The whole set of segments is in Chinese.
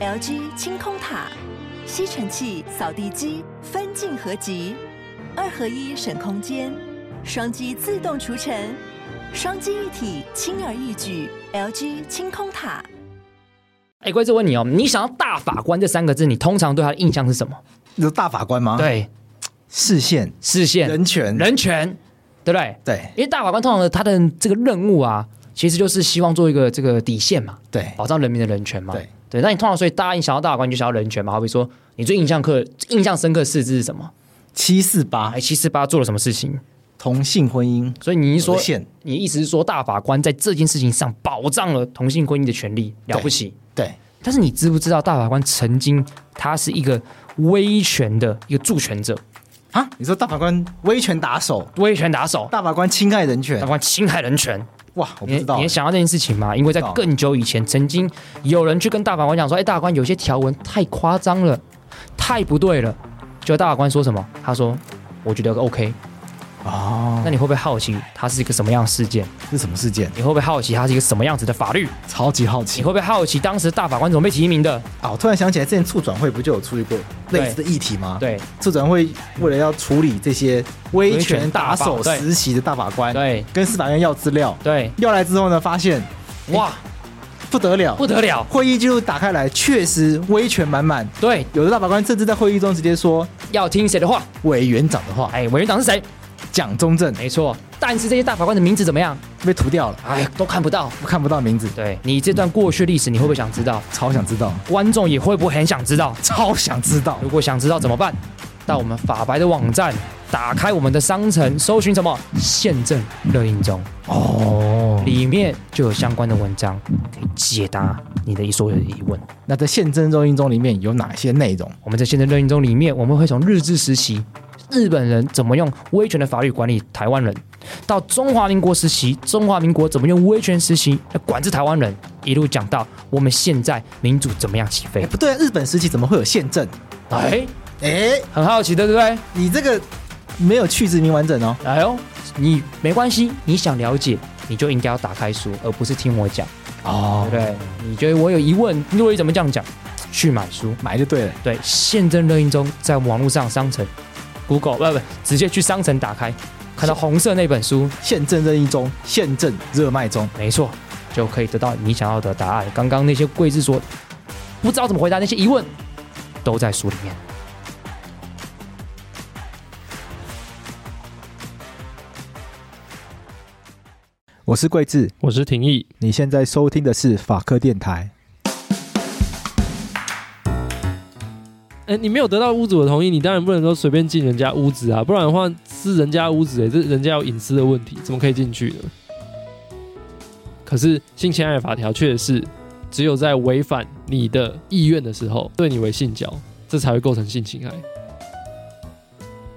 LG 清空塔，吸尘器、扫地机分镜合集，二合一省空间，双击自动除尘，双击一体轻而易举。LG 清空塔。哎，贵子问你哦，你想要大法官这三个字，你通常对他的印象是什么？你说大法官吗？对，视线、视线、人权、人权，对不对？对，因为大法官通常的他的这个任务啊，其实就是希望做一个这个底线嘛，对，保障人民的人权嘛，对对。那你通常所以大家你想要大法官，你就想要人权嘛？好比说，你最印象刻、印象深刻的四字是什么？七四八，哎，七四八做了什么事情？同性婚姻。所以你一说，宪你意思是说大法官在这件事情上保障了同性婚姻的权利，了不起？对。对但是你知不知道大法官曾经他是一个威权的一个助权者啊？你说大法官威权打手，威权打手，大法官侵害人权，大法官侵害人权，哇！我不知道你，你也想到这件事情吗？因为在更久以前，曾经有人去跟大法官讲说：“哎，大法官有些条文太夸张了，太不对了。”结果大法官说什么？他说：“我觉得 OK。”哦，那你会不会好奇它是一个什么样的事件？是什么事件？你会不会好奇它是一个什么样子的法律？超级好奇。你会不会好奇当时大法官怎么被提名的？啊，我突然想起来，之前促转会不就有处理过类似的议题吗？对，促转会为了要处理这些威权打手实习的大法官，对，跟司法院要资料，对，要来之后呢，发现哇，不得了，不得了，会议记录打开来，确实威权满满。对，有的大法官甚至在会议中直接说要听谁的话？委员长的话。哎，委员长是谁？蒋中正，没错，但是这些大法官的名字怎么样？被涂掉了，哎，都看不到，看不到名字。对，你这段过去历史，你会不会想知道？超想知道。观众也会不会很想知道？超想知道。如果想知道怎么办？到我们法白的网站，打开我们的商城，搜寻什么？宪政热映中哦，里面就有相关的文章可以解答你的所有的疑问。那在宪政热映中里面有哪些内容？我们在宪政热映中里面，我们会从日治时期。日本人怎么用威权的法律管理台湾人？到中华民国时期，中华民国怎么用威权时期来管制台湾人？一路讲到我们现在民主怎么样起飞？不对，日本时期怎么会有宪政？哎哎，很好奇，对不对？你这个没有去殖民完整哦。哎呦，你没关系，你想了解，你就应该要打开书，而不是听我讲哦，对不对？你觉得我有疑问，洛伊怎么这样讲？去买书，买就对了。对，宪政热映中在网络上商城。Google 不不，直接去商城打开，看到红色那本书《宪政任意中，宪政热卖中》，没错，就可以得到你想要的答案。刚刚那些贵志说不知道怎么回答那些疑问，都在书里面。我是桂志，我是廷义，你现在收听的是法科电台。哎，你没有得到屋主的同意，你当然不能说随便进人家屋子啊，不然的话是人家屋子哎，这人家有隐私的问题，怎么可以进去呢？可是性侵害法条确实是只有在违反你的意愿的时候，对你为性交，这才会构成性侵害。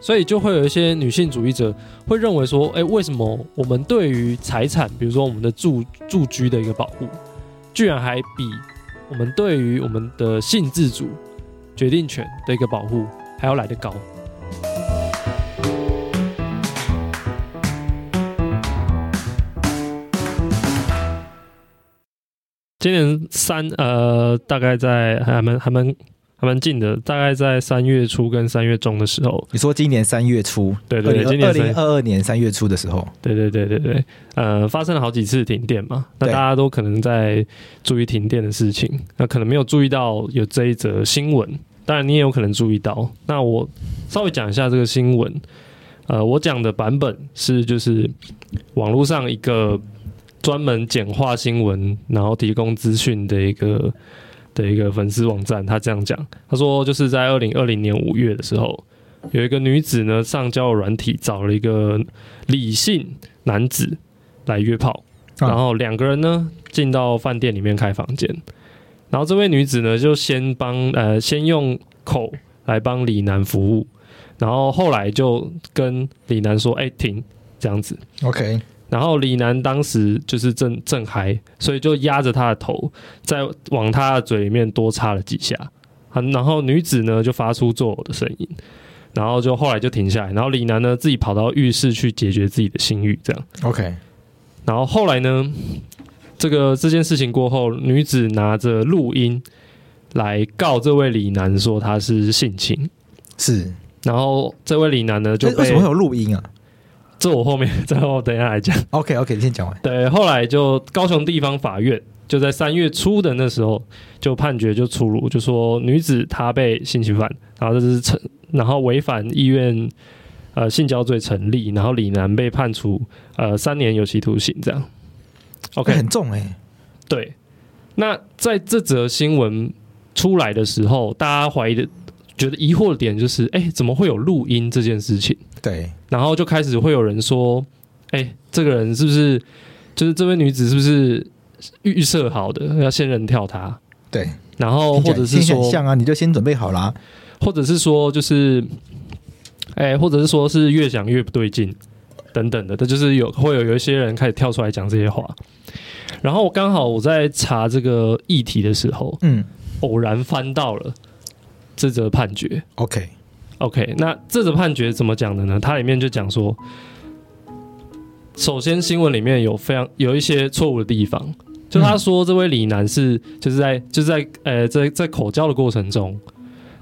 所以就会有一些女性主义者会认为说，哎，为什么我们对于财产，比如说我们的住住居的一个保护，居然还比我们对于我们的性自主？决定权的一个保护还要来得高。今年三呃，大概在还蛮还蛮还蛮近的，大概在三月初跟三月中的时候。你说今年三月初？对对对，今年二零二二年三月初的时候。对对对对对，呃，发生了好几次停电嘛，那大家都可能在注意停电的事情，那可能没有注意到有这一则新闻。当然，你也有可能注意到。那我稍微讲一下这个新闻。呃，我讲的版本是就是网络上一个专门简化新闻，然后提供资讯的一个的一个粉丝网站。他这样讲，他说就是在二零二零年五月的时候，有一个女子呢上交友软体找了一个李姓男子来约炮，然后两个人呢进到饭店里面开房间。然后这位女子呢，就先帮呃，先用口来帮李男服务，然后后来就跟李男说：“哎，停，这样子。” OK。然后李楠当时就是正正嗨，所以就压着他的头，再往他的嘴里面多插了几下。然后女子呢就发出作呕的声音，然后就后来就停下来。然后李楠呢自己跑到浴室去解决自己的性欲，这样。OK。然后后来呢？这个这件事情过后，女子拿着录音来告这位李楠说他是性侵，是。然后这位李楠呢就被为什么会有录音啊？这我后面再后等一下来讲。OK OK，你先讲完。对，后来就高雄地方法院就在三月初的那时候就判决就出炉，就说女子她被性侵犯，然后这是成，然后违反意愿呃性交罪成立，然后李楠被判处呃三年有期徒刑这样。OK，很重哎、欸。对，那在这则新闻出来的时候，大家怀疑的。觉得疑惑的点就是，哎、欸，怎么会有录音这件事情？对，然后就开始会有人说，哎、欸，这个人是不是就是这位女子是不是预设好的要先人跳她？对，然后或者是说，像啊，你就先准备好啦，或者是说，就是，哎、欸，或者是说是越想越不对劲等等的，这就是有会有有一些人开始跳出来讲这些话。然后刚好我在查这个议题的时候，嗯，偶然翻到了。这则判决，OK，OK，、okay, 那这则判决怎么讲的呢？它里面就讲说，首先新闻里面有非常有一些错误的地方，就他说这位李楠是就是在就是在呃在在口交的过程中，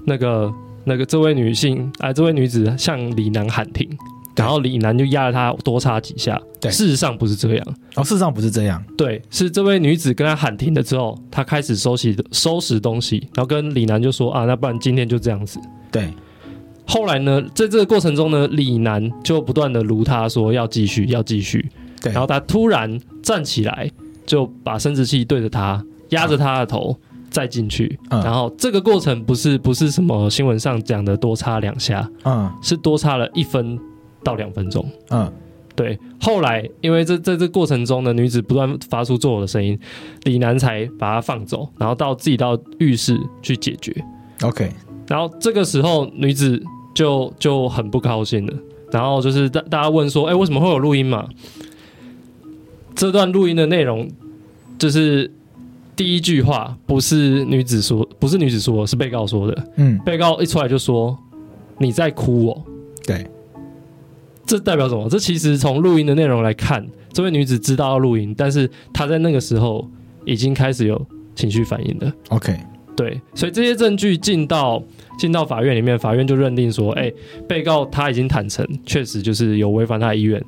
那个那个这位女性啊、呃、这位女子向李楠喊停。然后李楠就压了他多插几下，对，事实上不是这样。哦，事实上不是这样。对，是这位女子跟他喊停了之后，他开始收拾收拾东西，然后跟李楠就说啊，那不然今天就这样子。对。后来呢，在这个过程中呢，李楠就不断的撸他说要继续，要继续。对。然后他突然站起来，就把生殖器对着他，压着他的头，嗯、再进去。嗯。然后这个过程不是不是什么新闻上讲的多插两下，嗯，是多插了一分。到两分钟，嗯，对。后来因为这在这过程中呢，女子不断发出作呕的声音，李楠才把她放走，然后到自己到浴室去解决。OK，然后这个时候女子就就很不高兴了，然后就是大大家问说，哎、欸，为什么会有录音嘛？这段录音的内容就是第一句话不是女子说，不是女子说，是被告说的。嗯，被告一出来就说你在哭哦，对。这代表什么？这其实从录音的内容来看，这位女子知道要录音，但是她在那个时候已经开始有情绪反应了。OK，对，所以这些证据进到进到法院里面，法院就认定说，哎，被告他已经坦诚，确实就是有违反他的意愿，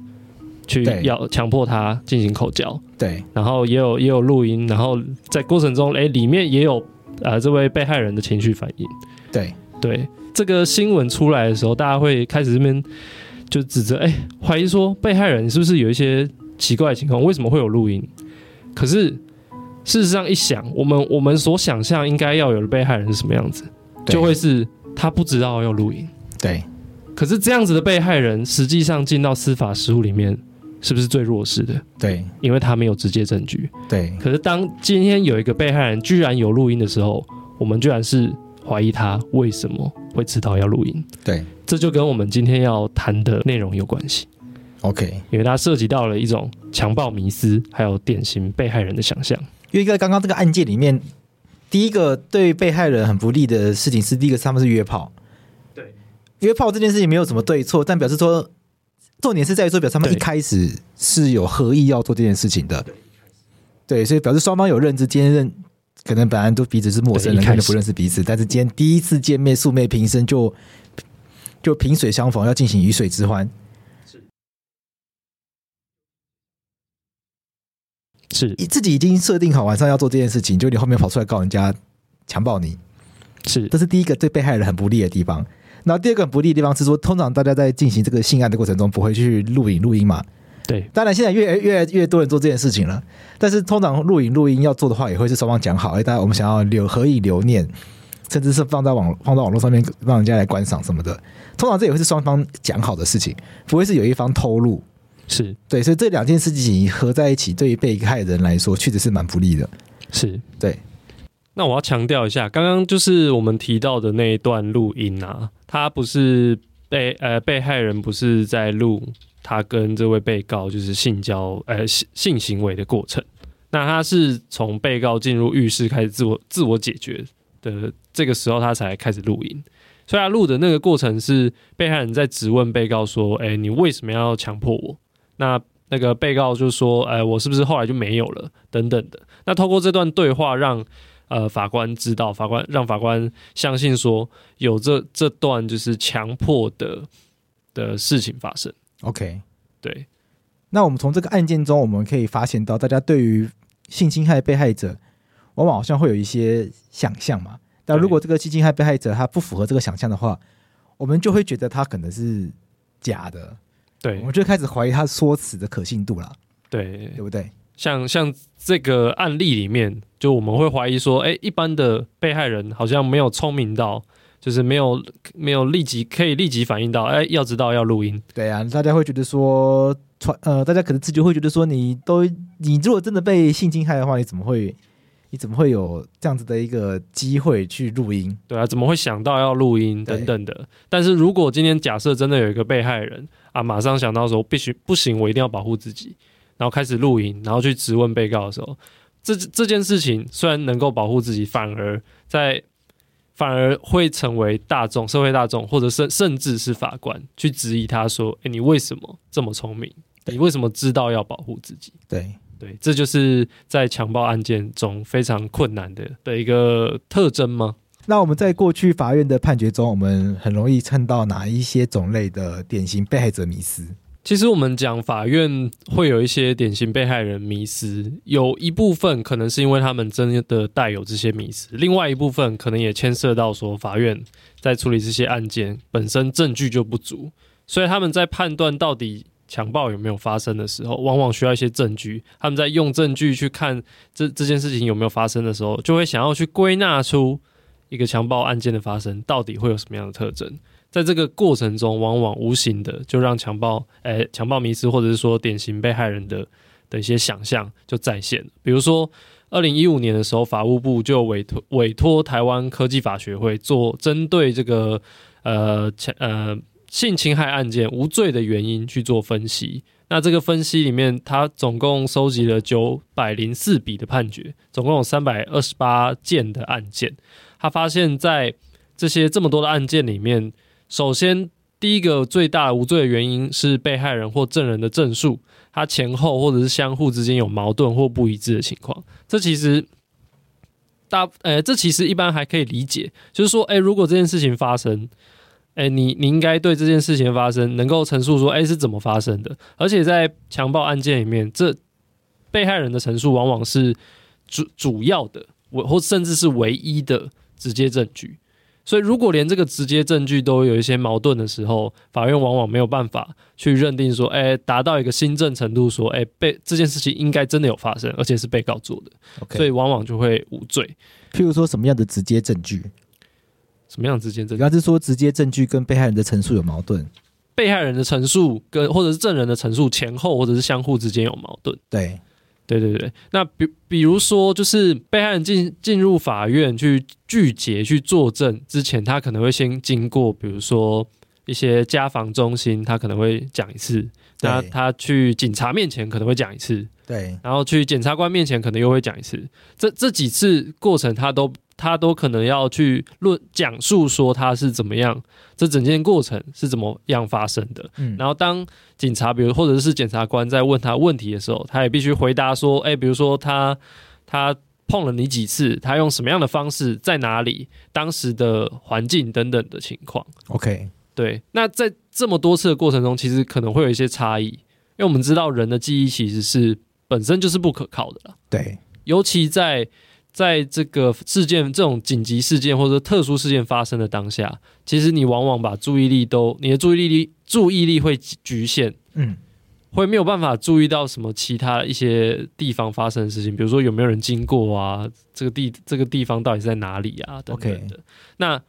去要强迫他进行口交。对，然后也有也有录音，然后在过程中，哎，里面也有呃这位被害人的情绪反应。对对，这个新闻出来的时候，大家会开始这边。就指责，哎、欸，怀疑说被害人是不是有一些奇怪的情况？为什么会有录音？可是事实上一想，我们我们所想象应该要有的被害人是什么样子，就会是他不知道要录音。对。可是这样子的被害人，实际上进到司法实务里面，是不是最弱势的？对，因为他没有直接证据。对。可是当今天有一个被害人居然有录音的时候，我们居然是怀疑他为什么会知道要录音。对。这就跟我们今天要谈的内容有关系，OK？因为它涉及到了一种强暴迷思，还有典型被害人的想象。因为在刚刚这个案件里面，第一个对被害人很不利的事情是，第一个是他们是约炮。对，约炮这件事情没有什么对错，但表示说，重点是在于说，表示他们一开始是有合意要做这件事情的。对，对，所以表示双方有认知，今天认可能本来都彼此是陌生人，可能不认识彼此，但是今天第一次见面，素昧平生就。就萍水相逢，要进行鱼水之欢，是是你，自己已经设定好晚上要做这件事情，就你后面跑出来告人家强暴你，是，这是第一个对被害人很不利的地方。然后第二个很不利的地方是说，通常大家在进行这个性爱的过程中不会去录影录音嘛？对，当然现在越越来越多人做这件事情了，但是通常录影录音要做的话，也会是双方讲好，哎，大家我们想要留合以留念。甚至是放在网放到网络上面让人家来观赏什么的，通常这也会是双方讲好的事情，不会是有一方偷录。是对，所以这两件事情合在一起，对于被害人来说确实是蛮不利的。是对。那我要强调一下，刚刚就是我们提到的那一段录音啊，他不是被呃被害人不是在录他跟这位被告就是性交呃性性行为的过程，那他是从被告进入浴室开始自我自我解决的。这个时候他才开始录音，所以他录的那个过程是被害人在质问被告说：“哎，你为什么要强迫我？”那那个被告就说：“哎，我是不是后来就没有了？”等等的。那透过这段对话让，让呃法官知道，法官让法官相信说有这这段就是强迫的的事情发生。OK，对。那我们从这个案件中，我们可以发现到，大家对于性侵害被害者，往往好像会有一些想象嘛。但如果这个性侵害被害者他不符合这个想象的话，我们就会觉得他可能是假的。对，我就开始怀疑他说辞的可信度了。对，对不对？像像这个案例里面，就我们会怀疑说，哎，一般的被害人好像没有聪明到。就是没有没有立即可以立即反应到，哎，要知道要录音。对啊，大家会觉得说，传呃，大家可能自己会觉得说，你都你如果真的被性侵害的话，你怎么会你怎么会有这样子的一个机会去录音？对啊，怎么会想到要录音等等的？但是如果今天假设真的有一个被害人啊，马上想到说必须不行，我一定要保护自己，然后开始录音，然后去质问被告的时候，这这件事情虽然能够保护自己，反而在。反而会成为大众、社会大众，或者甚甚至是法官去质疑他说：“诶，你为什么这么聪明？你为什么知道要保护自己？”对对，这就是在强暴案件中非常困难的的一个特征吗？那我们在过去法院的判决中，我们很容易看到哪一些种类的典型被害者迷失？其实我们讲法院会有一些典型被害人迷失，有一部分可能是因为他们真的带有这些迷失，另外一部分可能也牵涉到说法院在处理这些案件本身证据就不足，所以他们在判断到底强暴有没有发生的时候，往往需要一些证据。他们在用证据去看这这件事情有没有发生的时候，就会想要去归纳出一个强暴案件的发生到底会有什么样的特征。在这个过程中，往往无形的就让强暴，诶，强暴迷思，或者是说典型被害人的的一些想象就再现。比如说，二零一五年的时候，法务部就委托委托台湾科技法学会做针对这个呃强呃性侵害案件无罪的原因去做分析。那这个分析里面，它总共收集了九百零四笔的判决，总共有三百二十八件的案件。他发现，在这些这么多的案件里面，首先，第一个最大无罪的原因是被害人或证人的证述，他前后或者是相互之间有矛盾或不一致的情况。这其实大，呃，这其实一般还可以理解，就是说，哎，如果这件事情发生，哎，你你应该对这件事情发生能够陈述说，哎，是怎么发生的？而且在强暴案件里面，这被害人的陈述往往是主主要的，或甚至是唯一的直接证据。所以，如果连这个直接证据都有一些矛盾的时候，法院往往没有办法去认定说，哎，达到一个新证程度，说，哎，被这件事情应该真的有发生，而且是被告做的.所以往往就会无罪。譬如说，什么样的直接证据？什么样的直接证据？他是说直接证据跟被害人的陈述有矛盾，被害人的陈述跟或者是证人的陈述前后或者是相互之间有矛盾，对。对对对，那比比如说，就是被害人进进入法院去拒绝去作证之前，他可能会先经过，比如说一些家访中心，他可能会讲一次；那他去警察面前可能会讲一次，对，然后去检察官面前可能又会讲一次。这这几次过程，他都。他都可能要去论讲述说他是怎么样，这整件过程是怎么样发生的。嗯，然后当警察，比如或者是检察官在问他问题的时候，他也必须回答说：“哎，比如说他他碰了你几次，他用什么样的方式，在哪里，当时的环境等等的情况。” OK，对。那在这么多次的过程中，其实可能会有一些差异，因为我们知道人的记忆其实是本身就是不可靠的了。对，尤其在。在这个事件、这种紧急事件或者特殊事件发生的当下，其实你往往把注意力都，你的注意力注意力会局限，嗯，会没有办法注意到什么其他一些地方发生的事情，比如说有没有人经过啊，这个地这个地方到底在哪里啊等等的。Okay. 那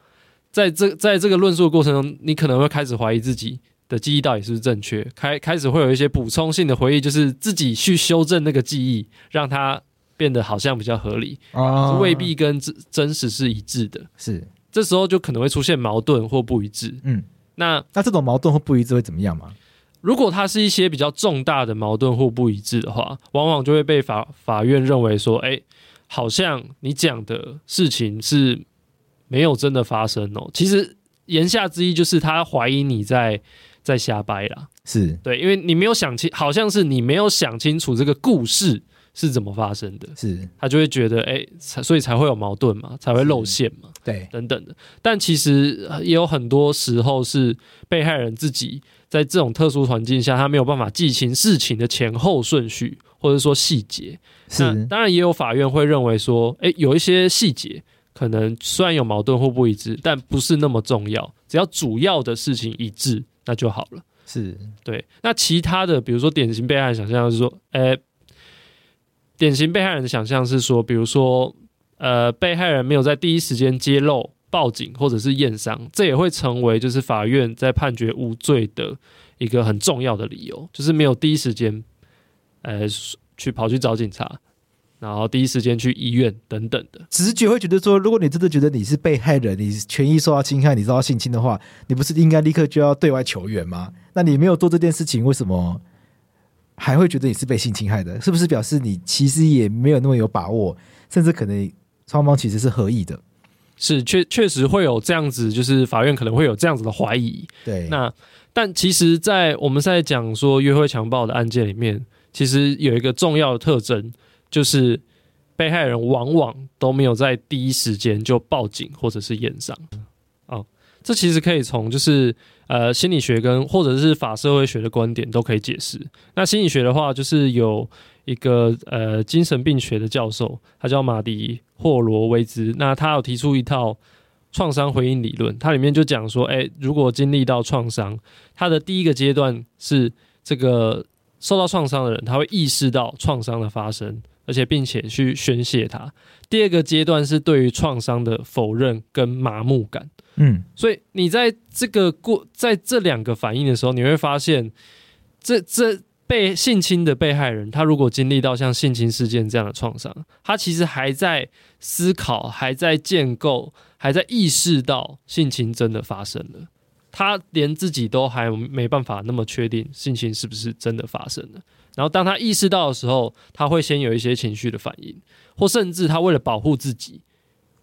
在这在这个论述的过程中，你可能会开始怀疑自己的记忆到底是不是正确，开开始会有一些补充性的回忆，就是自己去修正那个记忆，让它。变得好像比较合理，啊，未必跟真真实是一致的。是，这时候就可能会出现矛盾或不一致。嗯，那那这种矛盾或不一致会怎么样吗？如果它是一些比较重大的矛盾或不一致的话，往往就会被法法院认为说，哎，好像你讲的事情是没有真的发生哦。其实言下之意就是他怀疑你在在瞎掰啦。是，对，因为你没有想清，好像是你没有想清楚这个故事。是怎么发生的，是他就会觉得，哎，所以才会有矛盾嘛，才会露馅嘛，对，等等的。但其实也有很多时候是被害人自己在这种特殊环境下，他没有办法记清事情的前后顺序，或者说细节。是，当然也有法院会认为说，哎，有一些细节可能虽然有矛盾或不一致，但不是那么重要，只要主要的事情一致，那就好了。是对。那其他的，比如说典型被害想象是说，哎。典型被害人的想象是说，比如说，呃，被害人没有在第一时间揭露、报警或者是验伤，这也会成为就是法院在判决无罪的一个很重要的理由，就是没有第一时间，呃，去跑去找警察，然后第一时间去医院等等的。直觉会觉得说，如果你真的觉得你是被害人，你权益受到侵害，你遭到性侵的话，你不是应该立刻就要对外求援吗？那你没有做这件事情，为什么？还会觉得你是被性侵害的，是不是表示你其实也没有那么有把握，甚至可能双方其实是合意的？是，确确实会有这样子，就是法院可能会有这样子的怀疑。对，那但其实，在我们在讲说约会强暴的案件里面，其实有一个重要的特征，就是被害人往往都没有在第一时间就报警或者是验伤。哦，这其实可以从就是。呃，心理学跟或者是法社会学的观点都可以解释。那心理学的话，就是有一个呃精神病学的教授，他叫马迪霍罗威兹。那他有提出一套创伤回应理论，它里面就讲说，哎，如果经历到创伤，他的第一个阶段是这个受到创伤的人，他会意识到创伤的发生，而且并且去宣泄它。第二个阶段是对于创伤的否认跟麻木感。嗯，所以你在这个过在这两个反应的时候，你会发现这，这这被性侵的被害人，他如果经历到像性侵事件这样的创伤，他其实还在思考，还在建构，还在意识到性侵真的发生了，他连自己都还没办法那么确定性侵是不是真的发生了。然后当他意识到的时候，他会先有一些情绪的反应，或甚至他为了保护自己。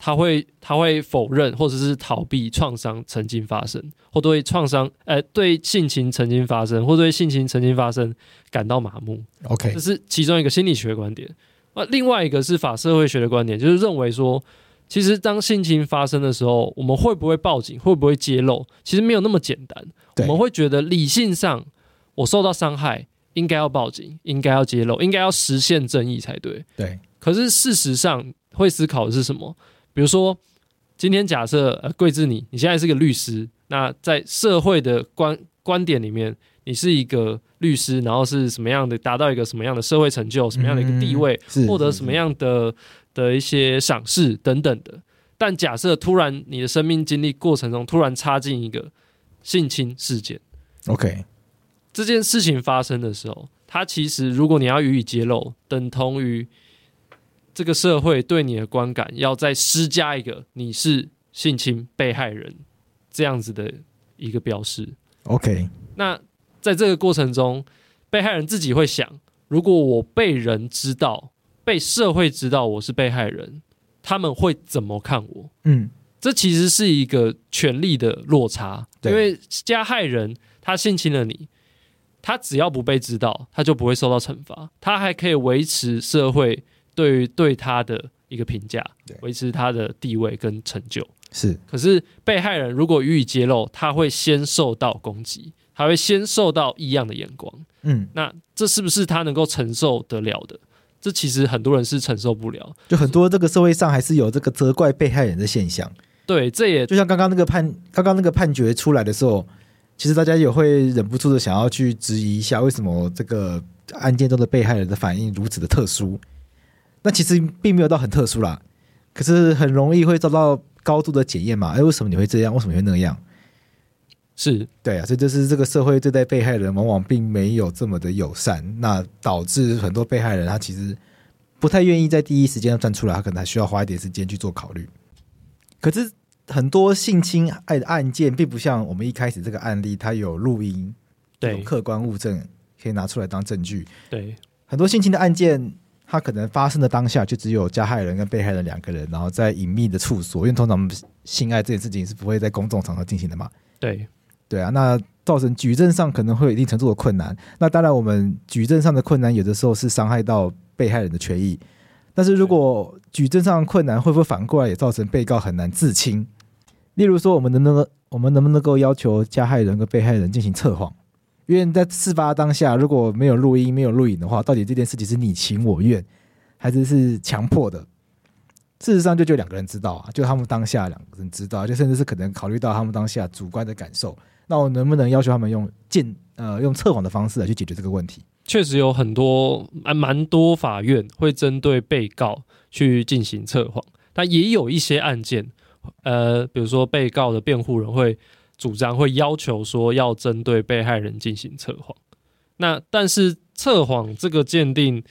他会他会否认或者是逃避创伤曾经发生，或对创伤呃对性情曾经发生，或对性情曾经发生感到麻木。OK，这是其中一个心理学观点。那另外一个是法社会学的观点，就是认为说，其实当性侵发生的时候，我们会不会报警，会不会揭露，其实没有那么简单。我们会觉得理性上，我受到伤害，应该要报警，应该要揭露，应该要实现正义才对。对。可是事实上，会思考的是什么？比如说，今天假设呃，桂智你你现在是个律师，那在社会的观观点里面，你是一个律师，然后是什么样的达到一个什么样的社会成就，什么样的一个地位，获得什么样的的一些赏识等等的。但假设突然你的生命经历过程中突然插进一个性侵事件，OK，这件事情发生的时候，它其实如果你要予以揭露，等同于。这个社会对你的观感，要再施加一个你是性侵被害人这样子的一个标识。OK，那在这个过程中，被害人自己会想：如果我被人知道、被社会知道我是被害人，他们会怎么看我？嗯，这其实是一个权力的落差，因为加害人他性侵了你，他只要不被知道，他就不会受到惩罚，他还可以维持社会。对于对他的一个评价，维持他的地位跟成就是，可是被害人如果予以揭露，他会先受到攻击，他会先受到异样的眼光。嗯，那这是不是他能够承受得了的？这其实很多人是承受不了。就很多这个社会上还是有这个责怪被害人的现象。对，这也就像刚刚那个判，刚刚那个判决出来的时候，其实大家也会忍不住的想要去质疑一下，为什么这个案件中的被害人的反应如此的特殊？那其实并没有到很特殊啦，可是很容易会遭到高度的检验嘛。哎，为什么你会这样？为什么你会那样？是对啊，所以就是这个社会对待被害人往往并没有这么的友善，那导致很多被害人他其实不太愿意在第一时间站出来，他可能还需要花一点时间去做考虑。可是很多性侵害的案件并不像我们一开始这个案例，它有录音，对，有客观物证可以拿出来当证据。对，很多性侵的案件。它可能发生的当下就只有加害人跟被害人两个人，然后在隐秘的处所，因为通常性爱这件事情是不会在公众场合进行的嘛。对，对啊，那造成举证上可能会有一定程度的困难。那当然，我们举证上的困难有的时候是伤害到被害人的权益。但是如果举证上困难，会不会反过来也造成被告很难自清？例如说，我们能不能我们能不能够要求加害人跟被害人进行测谎？因为在事发当下，如果没有录音、没有录影的话，到底这件事情是你情我愿，还是是强迫的？事实上，就就两个人知道啊，就他们当下两个人知道，就甚至是可能考虑到他们当下主观的感受。那我能不能要求他们用见呃用测谎的方式来去解决这个问题？确实有很多蛮蛮多法院会针对被告去进行测谎，但也有一些案件，呃，比如说被告的辩护人会主张会要求说要针对被害人进行测谎。那但是测谎这个鉴定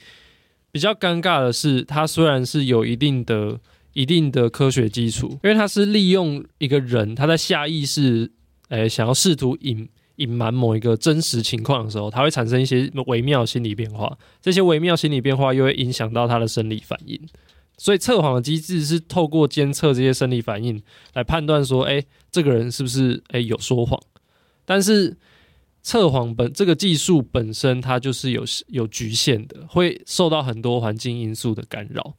比较尴尬的是，它虽然是有一定的一定的科学基础，因为它是利用一个人他在下意识，诶，想要试图隐。隐瞒某一个真实情况的时候，它会产生一些微妙心理变化，这些微妙心理变化又会影响到他的生理反应。所以测谎的机制是透过监测这些生理反应来判断说，哎，这个人是不是哎有说谎？但是测谎本这个技术本身它就是有有局限的，会受到很多环境因素的干扰。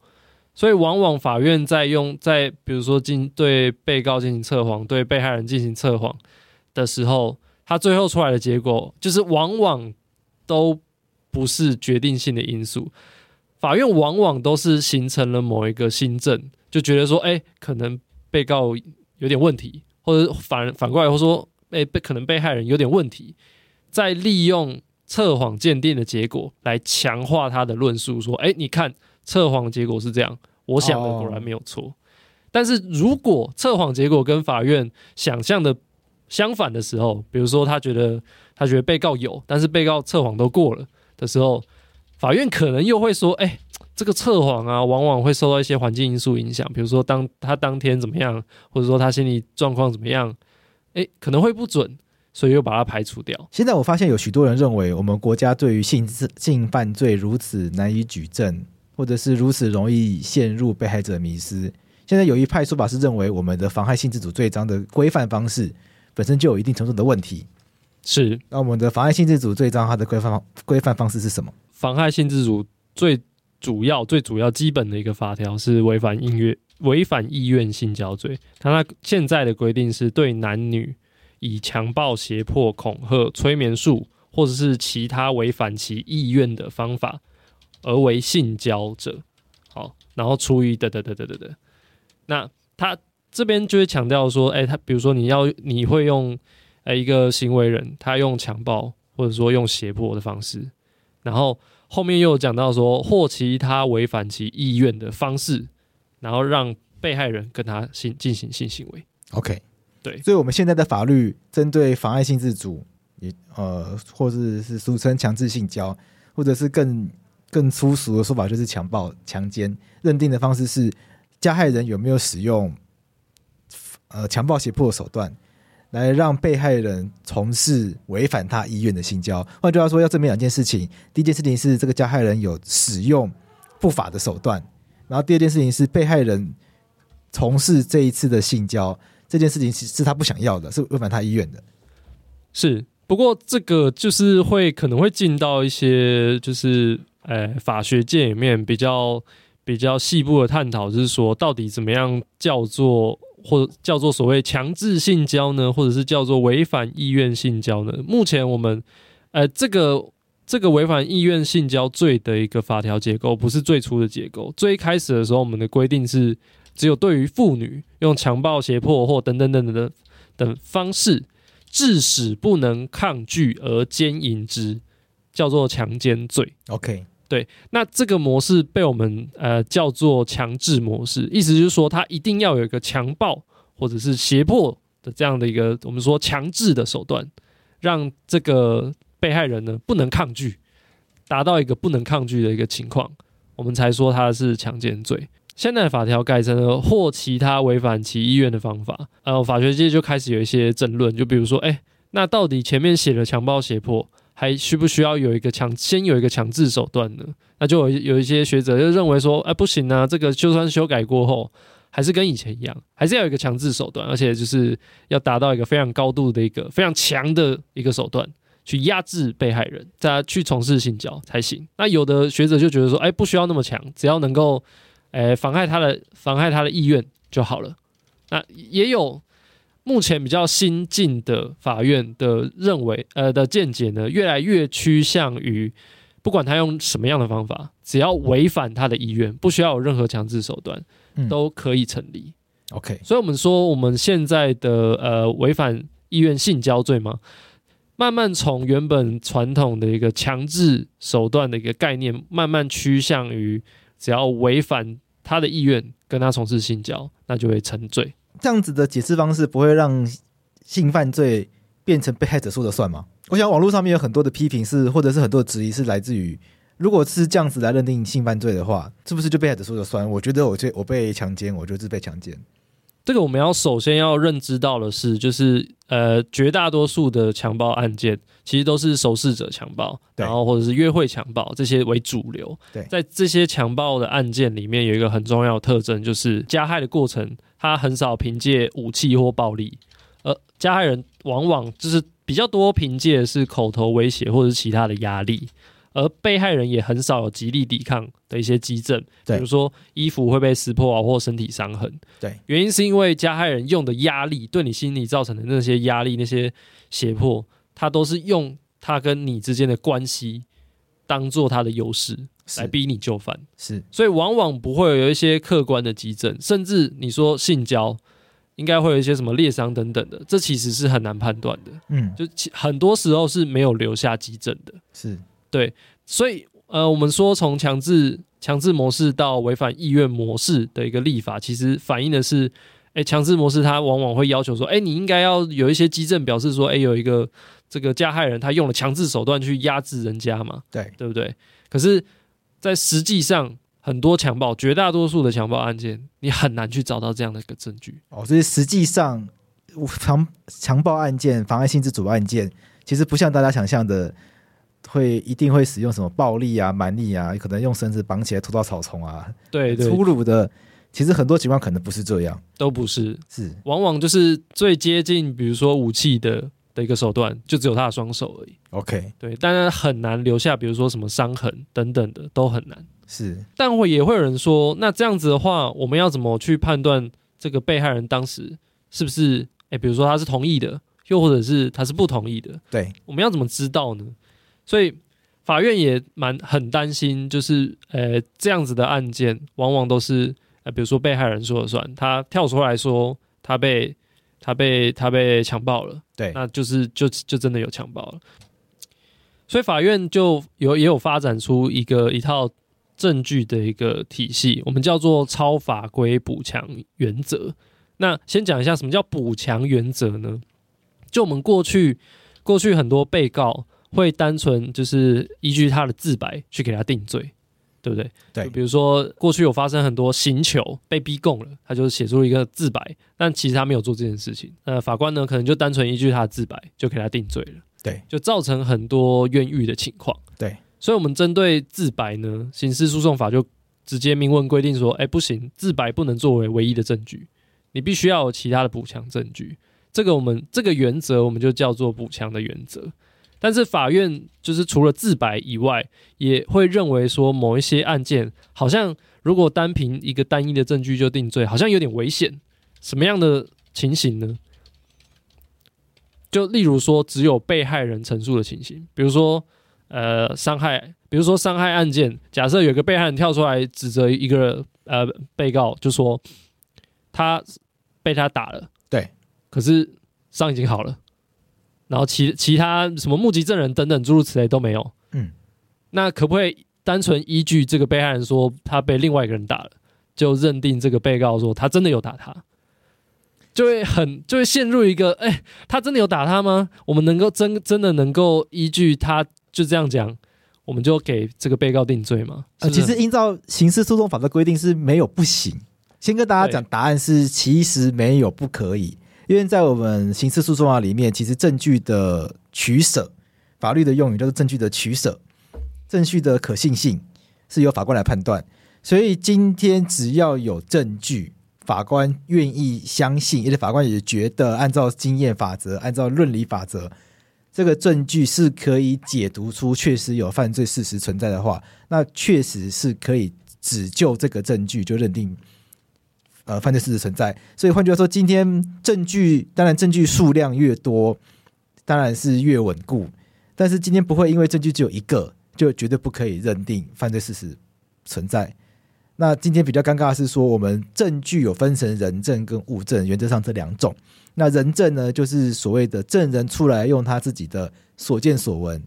所以往往法院在用在比如说进对被告进行测谎，对被害人进行测谎的时候。他最后出来的结果，就是往往都不是决定性的因素。法院往往都是形成了某一个新政，就觉得说，哎，可能被告有点问题，或者反反过来，或说，哎，被可能被害人有点问题，再利用测谎鉴定的结果来强化他的论述，说，哎，你看测谎结果是这样，我想的果然没有错。Oh. 但是如果测谎结果跟法院想象的相反的时候，比如说他觉得他觉得被告有，但是被告测谎都过了的时候，法院可能又会说：“哎、这个测谎啊，往往会受到一些环境因素影响，比如说当他当天怎么样，或者说他心理状况怎么样，哎、可能会不准，所以又把它排除掉。”现在我发现有许多人认为，我们国家对于性性犯罪如此难以举证，或者是如此容易陷入被害者迷失。现在有一派说法是认为，我们的妨害性自主罪章的规范方式。本身就有一定程度的问题，是。那我们的妨害性自主罪章，它的规范规范方式是什么？妨害性自主最主要、最主要、基本的一个法条是违反意愿、违反意愿性交罪。它它现在的规定是对男女以强暴、胁迫、恐吓、催眠术，或者是其他违反其意愿的方法而为性交者，好，然后出于的的的的的的，那他。这边就会强调说，哎，他比如说你要你会用，哎，一个行为人他用强暴或者说用胁迫的方式，然后后面又有讲到说或其他违反其意愿的方式，然后让被害人跟他性进行性行为。OK，对，所以我们现在的法律针对妨碍性自主，也呃，或者是，是俗称强制性交，或者是更更粗俗的说法就是强暴、强奸，认定的方式是加害人有没有使用。呃，强暴胁迫的手段，来让被害人从事违反他意愿的性交。换句话说，要证明两件事情：第一件事情是这个加害人有使用不法的手段，然后第二件事情是被害人从事这一次的性交，这件事情是是他不想要的，是违反他意愿的。是，不过这个就是会可能会进到一些就是呃法学界里面比较比较细部的探讨，就是说到底怎么样叫做。或叫做所谓强制性交呢，或者是叫做违反意愿性交呢？目前我们，呃，这个这个违反意愿性交罪的一个法条结构不是最初的结构。最开始的时候，我们的规定是只有对于妇女用强暴、胁迫或等等等等的等方式，致使不能抗拒而奸淫之，叫做强奸罪。OK。对，那这个模式被我们呃叫做强制模式，意思就是说，它一定要有一个强暴或者是胁迫的这样的一个我们说强制的手段，让这个被害人呢不能抗拒，达到一个不能抗拒的一个情况，我们才说他是强奸罪。现在法条改成了或其他违反其意愿的方法，呃，法学界就开始有一些争论，就比如说，哎，那到底前面写了强暴胁迫？还需不需要有一个强，先有一个强制手段呢？那就有有一些学者就认为说，哎，不行啊，这个就算修改过后，还是跟以前一样，还是要有一个强制手段，而且就是要达到一个非常高度的一个非常强的一个手段，去压制被害人，再去从事性交才行。那有的学者就觉得说，哎，不需要那么强，只要能够，哎，妨害他的妨害他的意愿就好了。那也有目前比较新进的法院的认为，呃的见解呢，越来越趋向于，不管他用什么样的方法，只要违反他的意愿，不需要有任何强制手段，都可以成立。嗯、OK，所以我们说我们现在的呃违反意愿性交罪嘛。慢慢从原本传统的一个强制手段的一个概念，慢慢趋向于只要违反他的意愿跟他从事性交，那就会成罪。这样子的解释方式不会让性犯罪变成被害者说的算吗？我想网络上面有很多的批评是，或者是很多的质疑是来自于，如果是这样子来认定性犯罪的话，是不是就被害者说的算？我觉得我这我被强奸，我就是被强奸。这个我们要首先要认知到的是，就是呃，绝大多数的强暴案件其实都是受试者强暴，然后或者是约会强暴这些为主流。对，在这些强暴的案件里面，有一个很重要的特征，就是加害的过程，他很少凭借武器或暴力，而加害人往往就是比较多凭借是口头威胁或者是其他的压力。而被害人也很少有极力抵抗的一些激症，比如说衣服会被撕破啊，或身体伤痕。对，原因是因为加害人用的压力，对你心理造成的那些压力、那些胁迫，他都是用他跟你之间的关系当做他的优势来逼你就范。是，所以往往不会有一些客观的迹证，甚至你说性交应该会有一些什么裂伤等等的，这其实是很难判断的。嗯，就很多时候是没有留下迹证的。是。对，所以呃，我们说从强制强制模式到违反意愿模式的一个立法，其实反映的是，哎，强制模式它往往会要求说，哎，你应该要有一些迹证表示说，哎，有一个这个加害人他用了强制手段去压制人家嘛，对，对不对？可是，在实际上，很多强暴，绝大多数的强暴案件，你很难去找到这样的一个证据。哦，所以实际上强强暴案件、妨碍性自主案件，其实不像大家想象的。会一定会使用什么暴力啊、蛮力啊，可能用绳子绑起来拖到草丛啊，对，对，粗鲁的。其实很多情况可能不是这样，都不是，是往往就是最接近，比如说武器的的一个手段，就只有他的双手而已。OK，对，当然很难留下，比如说什么伤痕等等的都很难。是，但会也会有人说，那这样子的话，我们要怎么去判断这个被害人当时是不是？哎，比如说他是同意的，又或者是他是不同意的？对，我们要怎么知道呢？所以法院也蛮很担心，就是呃这样子的案件，往往都是呃比如说被害人说了算，他跳出来说他被他被他被强暴了，对，那就是就就真的有强暴了。所以法院就有也有发展出一个一套证据的一个体系，我们叫做超法规补强原则。那先讲一下什么叫补强原则呢？就我们过去过去很多被告。会单纯就是依据他的自白去给他定罪，对不对？对，比如说过去有发生很多刑求被逼供了，他就写出了一个自白，但其实他没有做这件事情。那法官呢，可能就单纯依据他的自白就给他定罪了。对，就造成很多冤狱的情况。对，所以我们针对自白呢，刑事诉讼法就直接明文规定说，哎，不行，自白不能作为唯一的证据，你必须要有其他的补强证据。这个我们这个原则我们就叫做补强的原则。但是法院就是除了自白以外，也会认为说某一些案件好像如果单凭一个单一的证据就定罪，好像有点危险。什么样的情形呢？就例如说只有被害人陈述的情形，比如说呃伤害，比如说伤害案件，假设有个被害人跳出来指责一个呃被告，就说他被他打了，对，可是伤已经好了。然后其其他什么目击证人等等诸如此类都没有，嗯，那可不可以单纯依据这个被害人说他被另外一个人打了，就认定这个被告说他真的有打他，就会很就会陷入一个哎，他真的有打他吗？我们能够真真的能够依据他就这样讲，我们就给这个被告定罪吗？呃，其实依照刑事诉讼法的规定是没有不行。先跟大家讲，答案是其实没有不可以。因为在我们刑事诉讼法里面，其实证据的取舍，法律的用语叫做证据的取舍，证据的可信性是由法官来判断。所以今天只要有证据，法官愿意相信，而且法官也觉得按照经验法则、按照论理法则，这个证据是可以解读出确实有犯罪事实存在的话，那确实是可以只就这个证据就认定呃犯罪事实存在。所以换句话说，今天证据当然证据数量越多，当然是越稳固，但是今天不会因为证据只有一个就绝对不可以认定犯罪事实存在。那今天比较尴尬的是说，我们证据有分成人证跟物证，原则上这两种。那人证呢，就是所谓的证人出来用他自己的所见所闻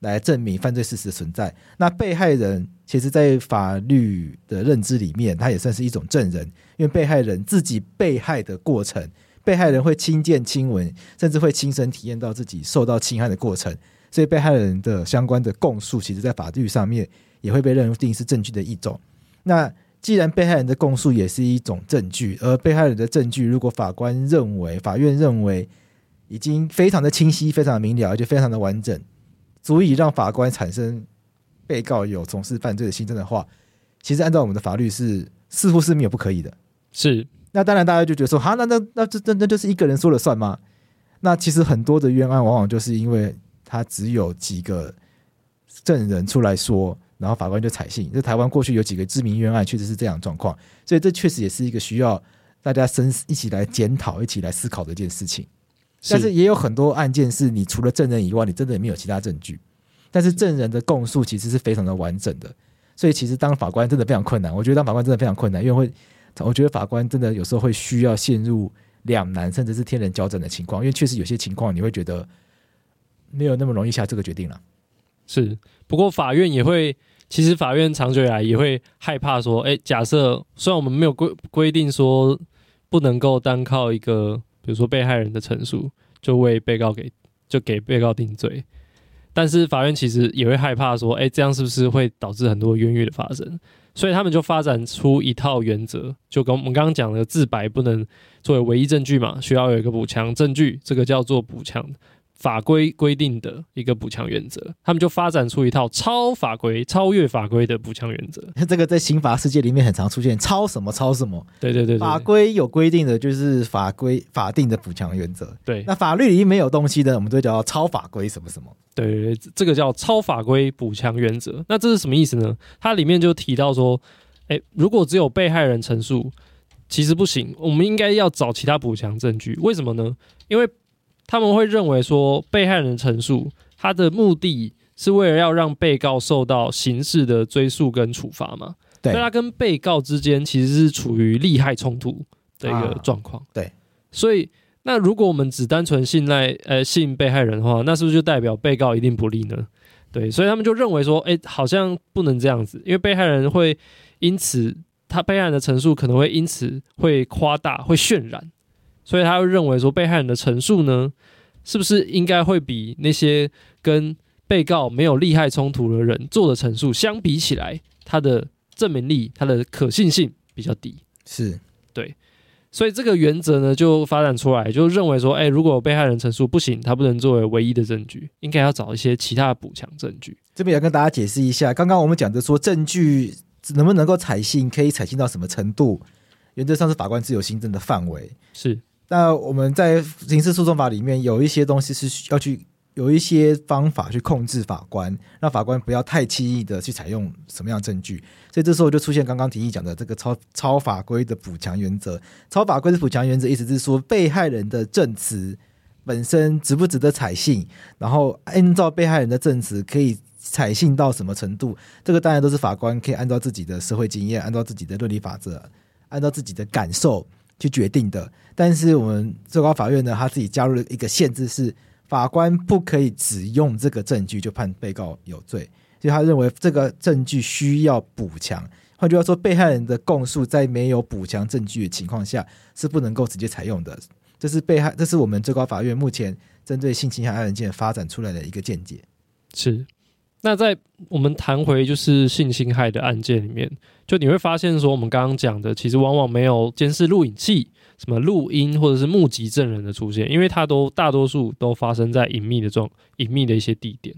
来证明犯罪事实存在。那被害人其实，在法律的认知里面，他也算是一种证人，因为被害人自己被害的过程，被害人会亲见亲闻，甚至会亲身体验到自己受到侵害的过程，所以被害人的相关的供述，其实在法律上面也会被认定是证据的一种。那既然被害人的供述也是一种证据，而被害人的证据，如果法官认为、法院认为已经非常的清晰、非常的明了，而且非常的完整，足以让法官产生被告有从事犯罪的新增的话，其实按照我们的法律是似乎是没有不可以的。是，那当然大家就觉得说，哈，那那那这那那就是一个人说了算吗？那其实很多的冤案往往就是因为他只有几个证人出来说。然后法官就采信，这台湾过去有几个知名冤案，确实是这样状况，所以这确实也是一个需要大家深一起来检讨、一起来思考的一件事情。但是也有很多案件是你除了证人以外，你真的也没有其他证据，但是证人的供述其实是非常的完整的，所以其实当法官真的非常困难。我觉得当法官真的非常困难，因为会，我觉得法官真的有时候会需要陷入两难，甚至是天人交战的情况，因为确实有些情况你会觉得没有那么容易下这个决定了。是，不过法院也会。其实法院长久以来也会害怕说，哎，假设虽然我们没有规规定说不能够单靠一个，比如说被害人的陈述就为被告给就给被告定罪，但是法院其实也会害怕说，哎，这样是不是会导致很多冤狱的发生？所以他们就发展出一套原则，就跟我们刚刚讲的自白不能作为唯一证据嘛，需要有一个补强证据，这个叫做补强。法规规定的一个补强原则，他们就发展出一套超法规、超越法规的补强原则。这个在刑法世界里面很常出现，超什么超什么。对对对，对，法规有规定的就是法规法定的补强原则。对，那法律里面没有东西的，我们都叫超法规什么什么。对对对，这个叫超法规补强原则。那这是什么意思呢？它里面就提到说，诶，如果只有被害人陈述，其实不行，我们应该要找其他补强证据。为什么呢？因为他们会认为说，被害人陈述他的目的是为了要让被告受到刑事的追诉跟处罚嘛？对，所以他跟被告之间其实是处于利害冲突的一个状况。对，所以那如果我们只单纯信赖呃信被害人的话，那是不是就代表被告一定不利呢？对，所以他们就认为说，哎，好像不能这样子，因为被害人会因此他被害人的陈述可能会因此会夸大、会渲染。所以他会认为说，被害人的陈述呢，是不是应该会比那些跟被告没有利害冲突的人做的陈述相比起来，他的证明力、他的可信性比较低？是对。所以这个原则呢，就发展出来，就认为说，哎，如果被害人陈述不行，他不能作为唯一的证据，应该要找一些其他的补强证据。这边要跟大家解释一下，刚刚我们讲的说，证据能不能够采信，可以采信到什么程度，原则上是法官自由心证的范围。是。那我们在刑事诉讼法里面有一些东西是需要去有一些方法去控制法官，让法官不要太轻易的去采用什么样的证据。所以这时候就出现刚刚提议讲的这个超超法规的补强原则。超法规的补强原则意思是说，被害人的证词本身值不值得采信，然后按照被害人的证词可以采信到什么程度，这个当然都是法官可以按照自己的社会经验、按照自己的论理法则、按照自己的感受。去决定的，但是我们最高法院呢，他自己加入了一个限制，是法官不可以只用这个证据就判被告有罪，所以他认为这个证据需要补强。换句话说，被害人的供述在没有补强证据的情况下是不能够直接采用的。这是被害，这是我们最高法院目前针对性侵害案件发展出来的一个见解。是。那在我们谈回就是性侵害的案件里面，就你会发现说，我们刚刚讲的其实往往没有监视录影器、什么录音或者是目击证人的出现，因为它都大多数都发生在隐秘的状、隐秘的一些地点，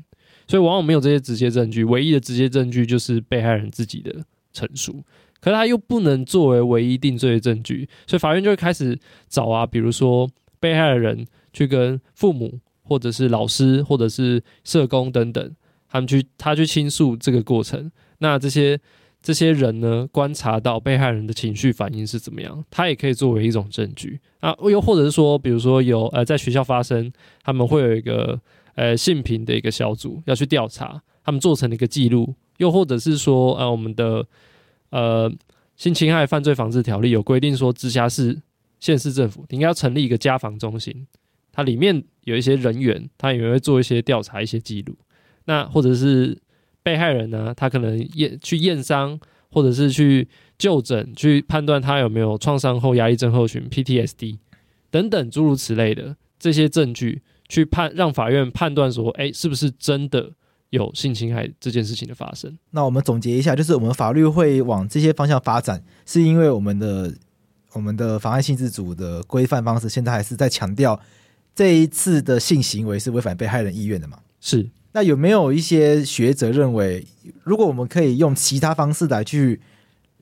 所以往往没有这些直接证据。唯一的直接证据就是被害人自己的陈述，可是他又不能作为唯一定罪的证据，所以法院就会开始找啊，比如说被害人去跟父母。或者是老师，或者是社工等等，他们去他去倾诉这个过程。那这些这些人呢，观察到被害人的情绪反应是怎么样，他也可以作为一种证据啊。又或者是说，比如说有呃在学校发生，他们会有一个呃性平的一个小组要去调查，他们做成了一个记录。又或者是说，呃，我们的呃性侵害犯罪防治条例有规定说，直辖市、县市政府应该要成立一个家防中心，它里面有一些人员，他也会做一些调查、一些记录。那或者是被害人呢，他可能验去验伤，或者是去就诊，去判断他有没有创伤后压力症候群 （PTSD） 等等诸如此类的这些证据，去判让法院判断说，哎，是不是真的？有性侵害这件事情的发生，那我们总结一下，就是我们法律会往这些方向发展，是因为我们的我们的妨碍性自主的规范方式，现在还是在强调这一次的性行为是违反被害人意愿的嘛？是。那有没有一些学者认为，如果我们可以用其他方式来去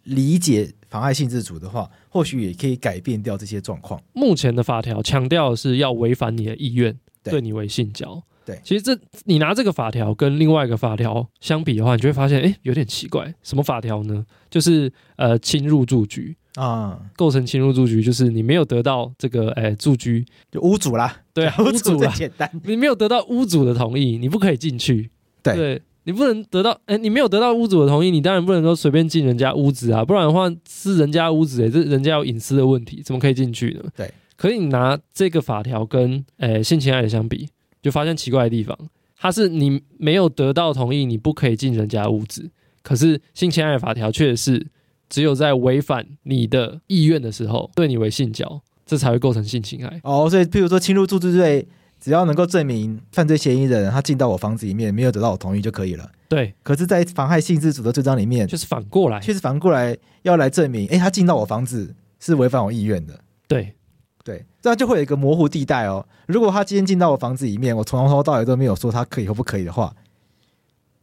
理解妨碍性自主的话，或许也可以改变掉这些状况？目前的法条强调的是要违反你的意愿，对你为性交。对，其实这你拿这个法条跟另外一个法条相比的话，你就会发现，哎，有点奇怪。什么法条呢？就是呃，侵入住居啊，构成侵入住居，就是你没有得到这个，诶，住居就屋主啦，对啊，屋主啦，简单，你没有得到屋主的同意，你不可以进去。对，对你不能得到，哎，你没有得到屋主的同意，你当然不能说随便进人家屋子啊，不然的话是人家屋子，哎，这人家有隐私的问题，怎么可以进去呢？对，可以拿这个法条跟，哎，性侵害的相比。就发现奇怪的地方，它是你没有得到同意，你不可以进人家屋子。可是性侵害法条却是只有在违反你的意愿的时候，对你为性交，这才会构成性侵害。哦，所以譬如说侵入住居罪，只要能够证明犯罪嫌疑人他进到我房子里面没有得到我同意就可以了。对。可是，在妨害性自主的罪章里面，就是反过来，确实反过来要来证明，哎，他进到我房子是违反我意愿的。对。对，这样就会有一个模糊地带哦。如果他今天进到我房子里面，我从头到尾都没有说他可以或不可以的话，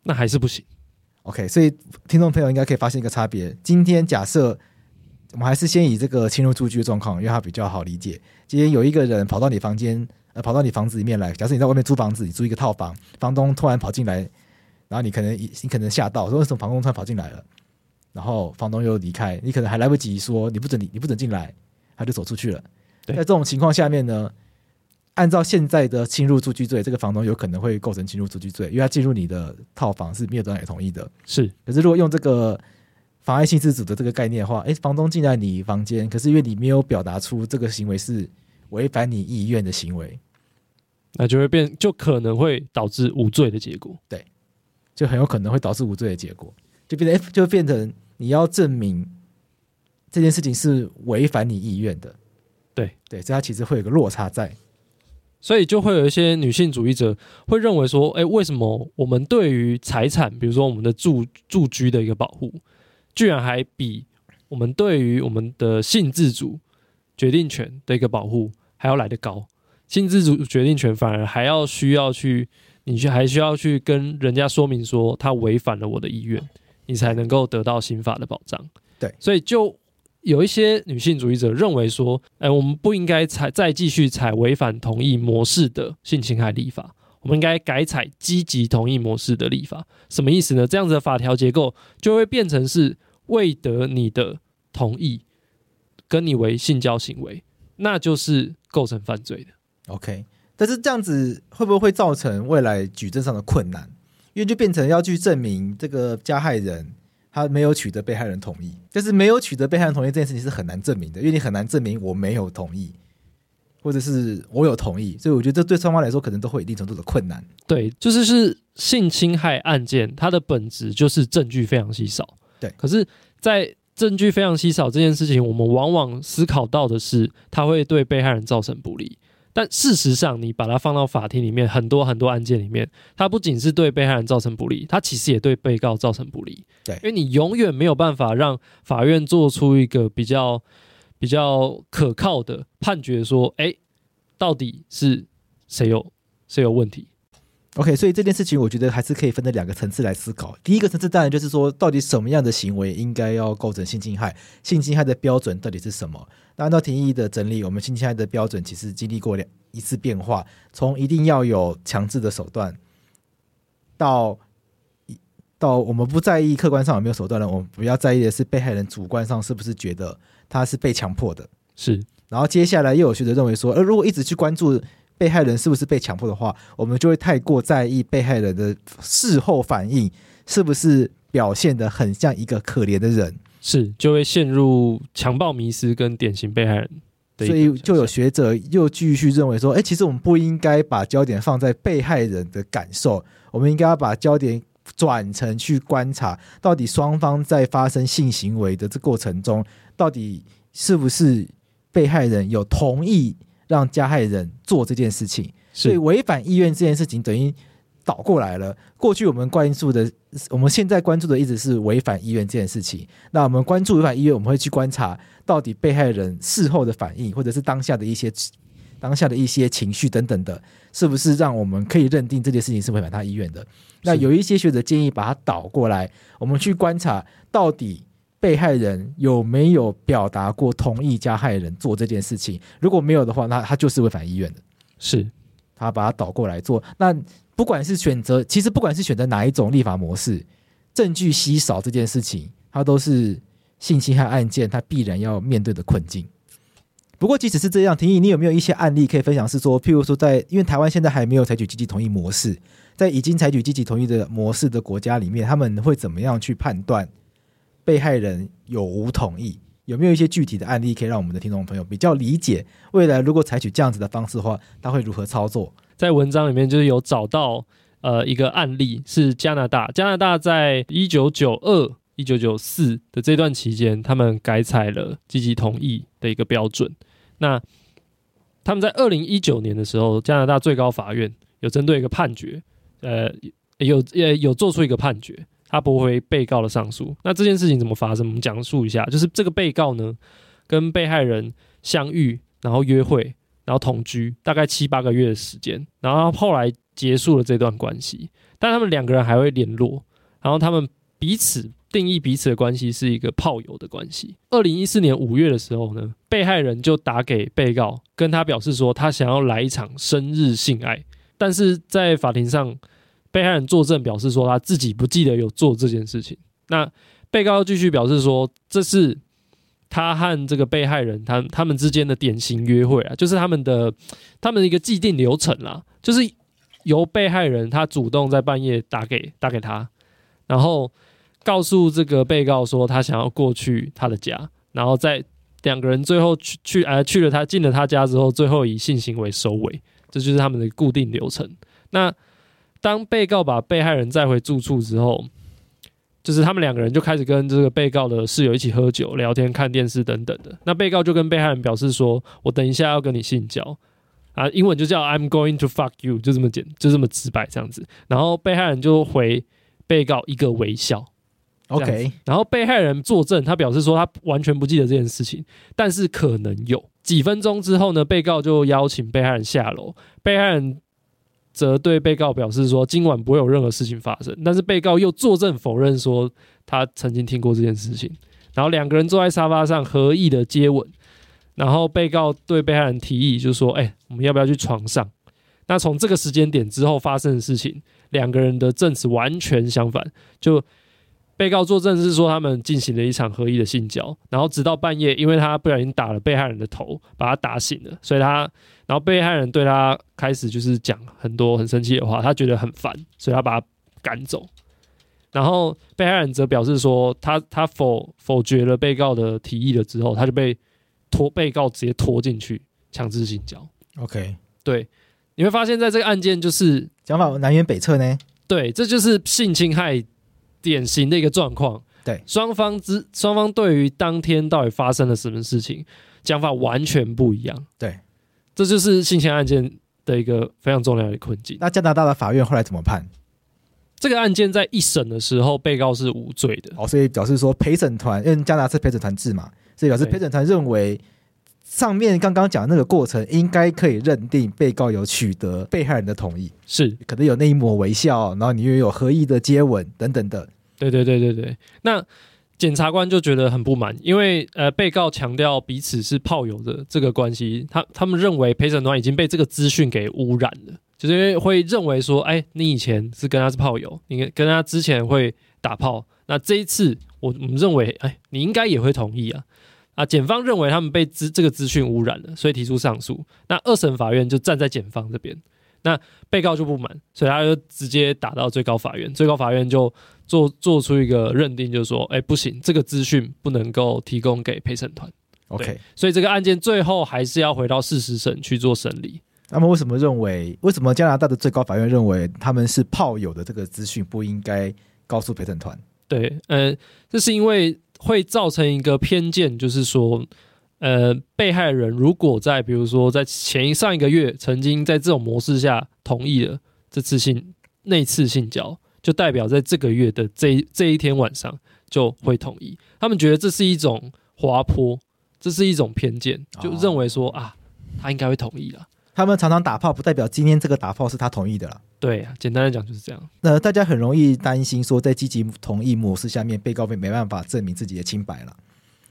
那还是不行。OK，所以听众朋友应该可以发现一个差别。今天假设我们还是先以这个侵入住居的状况，因为它比较好理解。今天有一个人跑到你房间，呃，跑到你房子里面来。假设你在外面租房子，你租一个套房，房东突然跑进来，然后你可能你可能吓到，说为什么房东突然跑进来了？然后房东又离开，你可能还来不及说你不准你你不准进来，他就走出去了。在这种情况下面呢，按照现在的侵入住居罪，这个房东有可能会构成侵入住居罪，因为他进入你的套房是没有得到你同意的。是，可是如果用这个妨碍性自主的这个概念的话，诶，房东进来你房间，可是因为你没有表达出这个行为是违反你意愿的行为，那就会变，就可能会导致无罪的结果。对，就很有可能会导致无罪的结果，就变成就变成你要证明这件事情是违反你意愿的。对对，这它其实会有个落差在，所以就会有一些女性主义者会认为说，哎，为什么我们对于财产，比如说我们的住住居的一个保护，居然还比我们对于我们的性自主决定权的一个保护还要来得高？性自主决定权反而还要需要去，你去还需要去跟人家说明说，他违反了我的意愿，你才能够得到刑法的保障。对，所以就。有一些女性主义者认为说，哎，我们不应该采再继续采违反同意模式的性侵害立法，我们应该改采积极同意模式的立法。什么意思呢？这样子的法条结构就会变成是未得你的同意，跟你为性交行为，那就是构成犯罪的。OK，但是这样子会不会会造成未来举证上的困难？因为就变成要去证明这个加害人。他没有取得被害人同意，就是没有取得被害人同意这件事情是很难证明的，因为你很难证明我没有同意，或者是我有同意，所以我觉得这对双方来说可能都会有一定程度的困难。对，就是是性侵害案件，它的本质就是证据非常稀少。对，可是，在证据非常稀少这件事情，我们往往思考到的是，它会对被害人造成不利。但事实上，你把它放到法庭里面，很多很多案件里面，它不仅是对被害人造成不利，它其实也对被告造成不利。对，因为你永远没有办法让法院做出一个比较比较可靠的判决，说，哎，到底是谁有谁有问题？OK，所以这件事情我觉得还是可以分成两个层次来思考。第一个层次当然就是说，到底什么样的行为应该要构成性侵害？性侵害的标准到底是什么？那按照廷议的整理，我们性侵害的标准其实经历过两一次变化，从一定要有强制的手段，到一到我们不在意客观上有没有手段了，我们不要在意的是被害人主观上是不是觉得他是被强迫的。是，然后接下来又有学者认为说，而如果一直去关注。被害人是不是被强迫的话，我们就会太过在意被害人的事后反应是不是表现的很像一个可怜的人，是就会陷入强暴迷失跟典型被害人。所以就有学者又继续认为说，哎，其实我们不应该把焦点放在被害人的感受，我们应该要把焦点转成去观察，到底双方在发生性行为的这过程中，到底是不是被害人有同意。让加害人做这件事情，所以违反意愿这件事情等于倒过来了。过去我们关注的，我们现在关注的一直是违反意愿这件事情。那我们关注违反意愿，我们会去观察到底被害人事后的反应，或者是当下的一些当下的一些情绪等等的，是不是让我们可以认定这件事情是违反他意愿的？那有一些学者建议把它倒过来，我们去观察到底。被害人有没有表达过同意加害人做这件事情？如果没有的话，那他就是违反意愿的。是，他把它倒过来做。那不管是选择，其实不管是选择哪一种立法模式，证据稀少这件事情，它都是性侵害案件它必然要面对的困境。不过即使是这样，廷益，你有没有一些案例可以分享？是说，譬如说在，在因为台湾现在还没有采取积极同意模式，在已经采取积极同意的模式的国家里面，他们会怎么样去判断？被害人有无同意？有没有一些具体的案例可以让我们的听众朋友比较理解？未来如果采取这样子的方式的话，他会如何操作？在文章里面就是有找到呃一个案例，是加拿大。加拿大在一九九二、一九九四的这段期间，他们改采了积极同意的一个标准。那他们在二零一九年的时候，加拿大最高法院有针对一个判决，呃，有呃有做出一个判决。他驳回被告的上诉。那这件事情怎么发生？我们讲述一下。就是这个被告呢，跟被害人相遇，然后约会，然后同居，大概七八个月的时间，然后后来结束了这段关系。但他们两个人还会联络，然后他们彼此定义彼此的关系是一个炮友的关系。二零一四年五月的时候呢，被害人就打给被告，跟他表示说他想要来一场生日性爱，但是在法庭上。被害人作证表示说他自己不记得有做这件事情。那被告继续表示说，这是他和这个被害人他他们之间的典型约会啊，就是他们的他们的一个既定流程啦，就是由被害人他主动在半夜打给打给他，然后告诉这个被告说他想要过去他的家，然后在两个人最后去去呃去了他进了他家之后，最后以性行为收尾，这就是他们的固定流程。那当被告把被害人载回住处之后，就是他们两个人就开始跟这个被告的室友一起喝酒、聊天、看电视等等的。那被告就跟被害人表示说：“我等一下要跟你性交啊，英文就叫 I'm going to fuck you，就这么简，就这么直白这样子。”然后被害人就回被告一个微笑，OK。然后被害人作证，他表示说他完全不记得这件事情，但是可能有。几分钟之后呢，被告就邀请被害人下楼，被害人。则对被告表示说，今晚不会有任何事情发生，但是被告又作证否认说他曾经听过这件事情。然后两个人坐在沙发上合意的接吻，然后被告对被害人提议，就说：“哎，我们要不要去床上？”那从这个时间点之后发生的事情，两个人的证词完全相反，就。被告作证是说，他们进行了一场合意的性交，然后直到半夜，因为他不小心打了被害人的头，把他打醒了，所以他，然后被害人对他开始就是讲很多很生气的话，他觉得很烦，所以他把他赶走。然后被害人则表示说，他他否否决了被告的提议了之后，他就被拖被告直接拖进去强制性交。OK，对，你会发现在这个案件就是讲法南辕北辙呢。对，这就是性侵害。典型的一个状况，对双方之双方对于当天到底发生了什么事情，讲法完全不一样。对，这就是性侵案件的一个非常重要的困境。那加拿大的法院后来怎么判？这个案件在一审的时候，被告是无罪的。哦，所以表示说陪审团，因为加拿大是陪审团制嘛，所以表示陪审团认为上面刚刚讲的那个过程，应该可以认定被告有取得被害人的同意，是可能有那一抹微笑，然后你又有合意的接吻等等的。对对对对对。那检察官就觉得很不满，因为呃，被告强调彼此是炮友的这个关系，他他们认为陪审团已经被这个资讯给污染了，就是因为会认为说，哎，你以前是跟他是炮友，你跟他之前会打炮，那这一次我我们认为，哎，你应该也会同意啊。啊，检方认为他们被资这个资讯污染了，所以提出上诉。那二审法院就站在检方这边，那被告就不满，所以他就直接打到最高法院。最高法院就做做出一个认定，就是说，哎、欸，不行，这个资讯不能够提供给陪审团。OK，所以这个案件最后还是要回到事实审去做审理。那么，为什么认为为什么加拿大的最高法院认为他们是炮友的这个资讯不应该告诉陪审团？对，呃，这是因为。会造成一个偏见，就是说，呃，被害人如果在比如说在前一上一个月曾经在这种模式下同意了这次性那次性交，就代表在这个月的这这一天晚上就会同意。他们觉得这是一种滑坡，这是一种偏见，就认为说啊，他应该会同意了。他们常常打炮，不代表今天这个打炮是他同意的了。对啊，简单来讲就是这样。那大家很容易担心说，在积极同意模式下面，被告没没办法证明自己的清白了。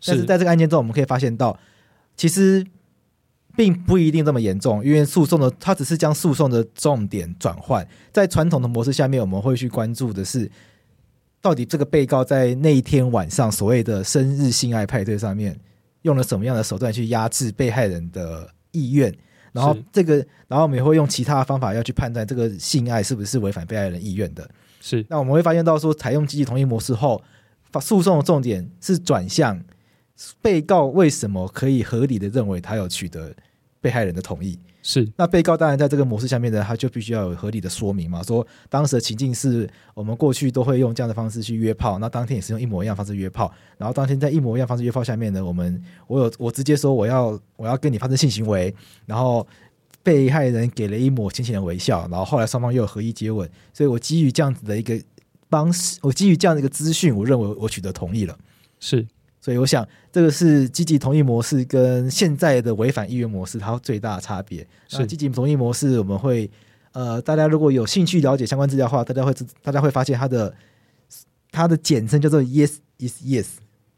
但是在这个案件中，我们可以发现到，其实并不一定这么严重，因为诉讼的它只是将诉讼的重点转换。在传统的模式下面，我们会去关注的是，到底这个被告在那一天晚上所谓的生日性爱派对上面，用了什么样的手段去压制被害人的意愿。然后这个，然后我们也会用其他方法要去判断这个性爱是不是违反被害人意愿的。是，那我们会发现到说，采用积极同意模式后，诉讼的重点是转向被告为什么可以合理的认为他有取得被害人的同意。是，那被告当然在这个模式下面呢，他就必须要有合理的说明嘛，说当时的情境是我们过去都会用这样的方式去约炮，那当天也是用一模一样方式约炮，然后当天在一模一样方式约炮下面呢，我们我有我直接说我要我要跟你发生性行为，然后被害人给了一抹浅浅的微笑，然后后来双方又有合意接吻，所以我基于这样子的一个方式，我基于这样的一个资讯，我认为我取得同意了，是。所以我想，这个是积极同意模式跟现在的违反意愿模式，它最大的差别。是积极同意模式，我们会呃，大家如果有兴趣了解相关资料的话，大家会大家会发现它的它的简称叫做 Yes is Yes。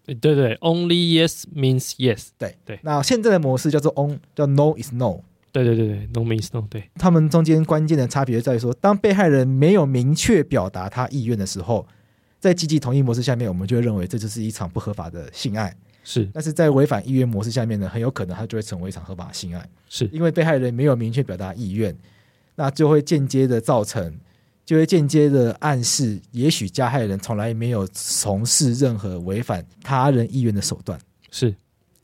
对对，Only Yes means Yes。对对。那现在的模式叫做 On，叫 No is No。对对对对，No means No。对。他们中间关键的差别在于说，当被害人没有明确表达他意愿的时候。在积极同意模式下面，我们就会认为这就是一场不合法的性爱。是，但是在违反意愿模式下面呢，很有可能它就会成为一场合法的性爱。是，因为被害人没有明确表达意愿，那就会间接的造成，就会间接的暗示，也许加害人从来没有从事任何违反他人意愿的手段。是，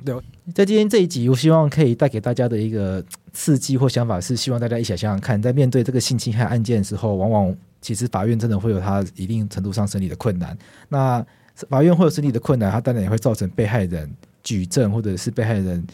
对。在今天这一集，我希望可以带给大家的一个刺激或想法是，希望大家一起来想想看，在面对这个性侵害案件的时候，往往。其实法院真的会有他一定程度上审理的困难。那法院会有审理的困难，它当然也会造成被害人举证，或者是被害人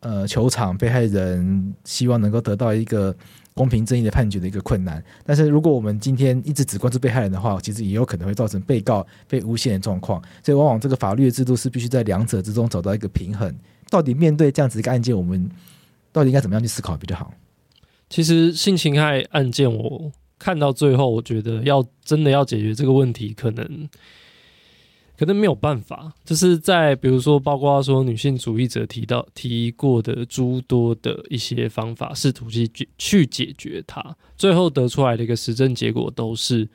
呃求偿，被害人希望能够得到一个公平正义的判决的一个困难。但是如果我们今天一直只关注被害人的话，其实也有可能会造成被告被诬陷的状况。所以往往这个法律的制度是必须在两者之中找到一个平衡。到底面对这样子一个案件，我们到底应该怎么样去思考比较好？其实性侵害案件我。看到最后，我觉得要真的要解决这个问题，可能可能没有办法。就是在比如说，包括说女性主义者提到提过的诸多的一些方法，试图去去解决它，最后得出来的一个实证结果都是。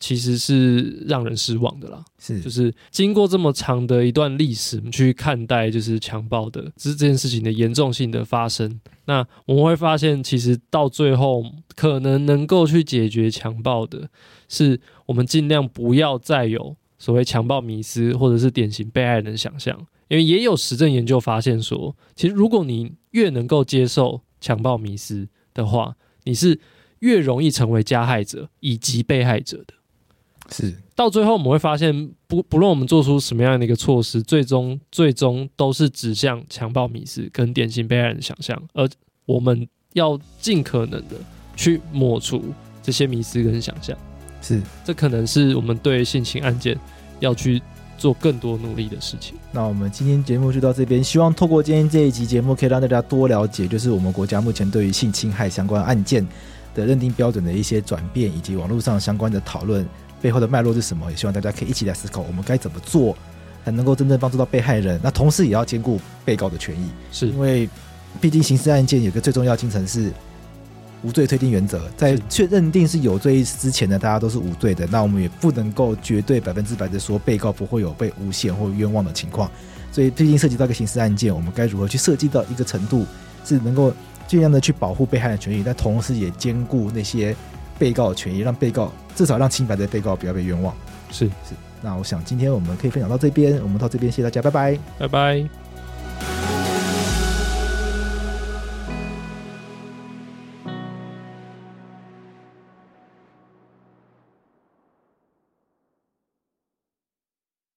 其实是让人失望的啦，是。就是经过这么长的一段历史，我们去看待就是强暴的这这件事情的严重性的发生，那我们会发现，其实到最后可能能够去解决强暴的，是我们尽量不要再有所谓强暴迷思或者是典型被害人的想象，因为也有实证研究发现说，其实如果你越能够接受强暴迷思的话，你是越容易成为加害者以及被害者的。是，到最后我们会发现，不不论我们做出什么样的一个措施，最终最终都是指向强暴迷思跟典型被害人的想象，而我们要尽可能的去抹除这些迷思跟想象。是，这可能是我们对性侵案件要去做更多努力的事情。那我们今天节目就到这边，希望透过今天这一集节目，可以让大家多了解，就是我们国家目前对于性侵害相关案件的认定标准的一些转变，以及网络上相关的讨论背后的脉络是什么。也希望大家可以一起来思考，我们该怎么做才能够真正帮助到被害人。那同时也要兼顾被告的权益，是因为毕竟刑事案件有个最重要精神是。无罪推定原则，在确认定是有罪之前呢，大家都是无罪的。那我们也不能够绝对百分之百的说被告不会有被诬陷或冤枉的情况。所以，毕竟涉及到一个刑事案件，我们该如何去设计到一个程度，是能够尽量的去保护被害人权益，但同时也兼顾那些被告的权益，让被告至少让清白的被告不要被冤枉。是是。那我想今天我们可以分享到这边，我们到这边，谢谢大家，拜拜，拜拜。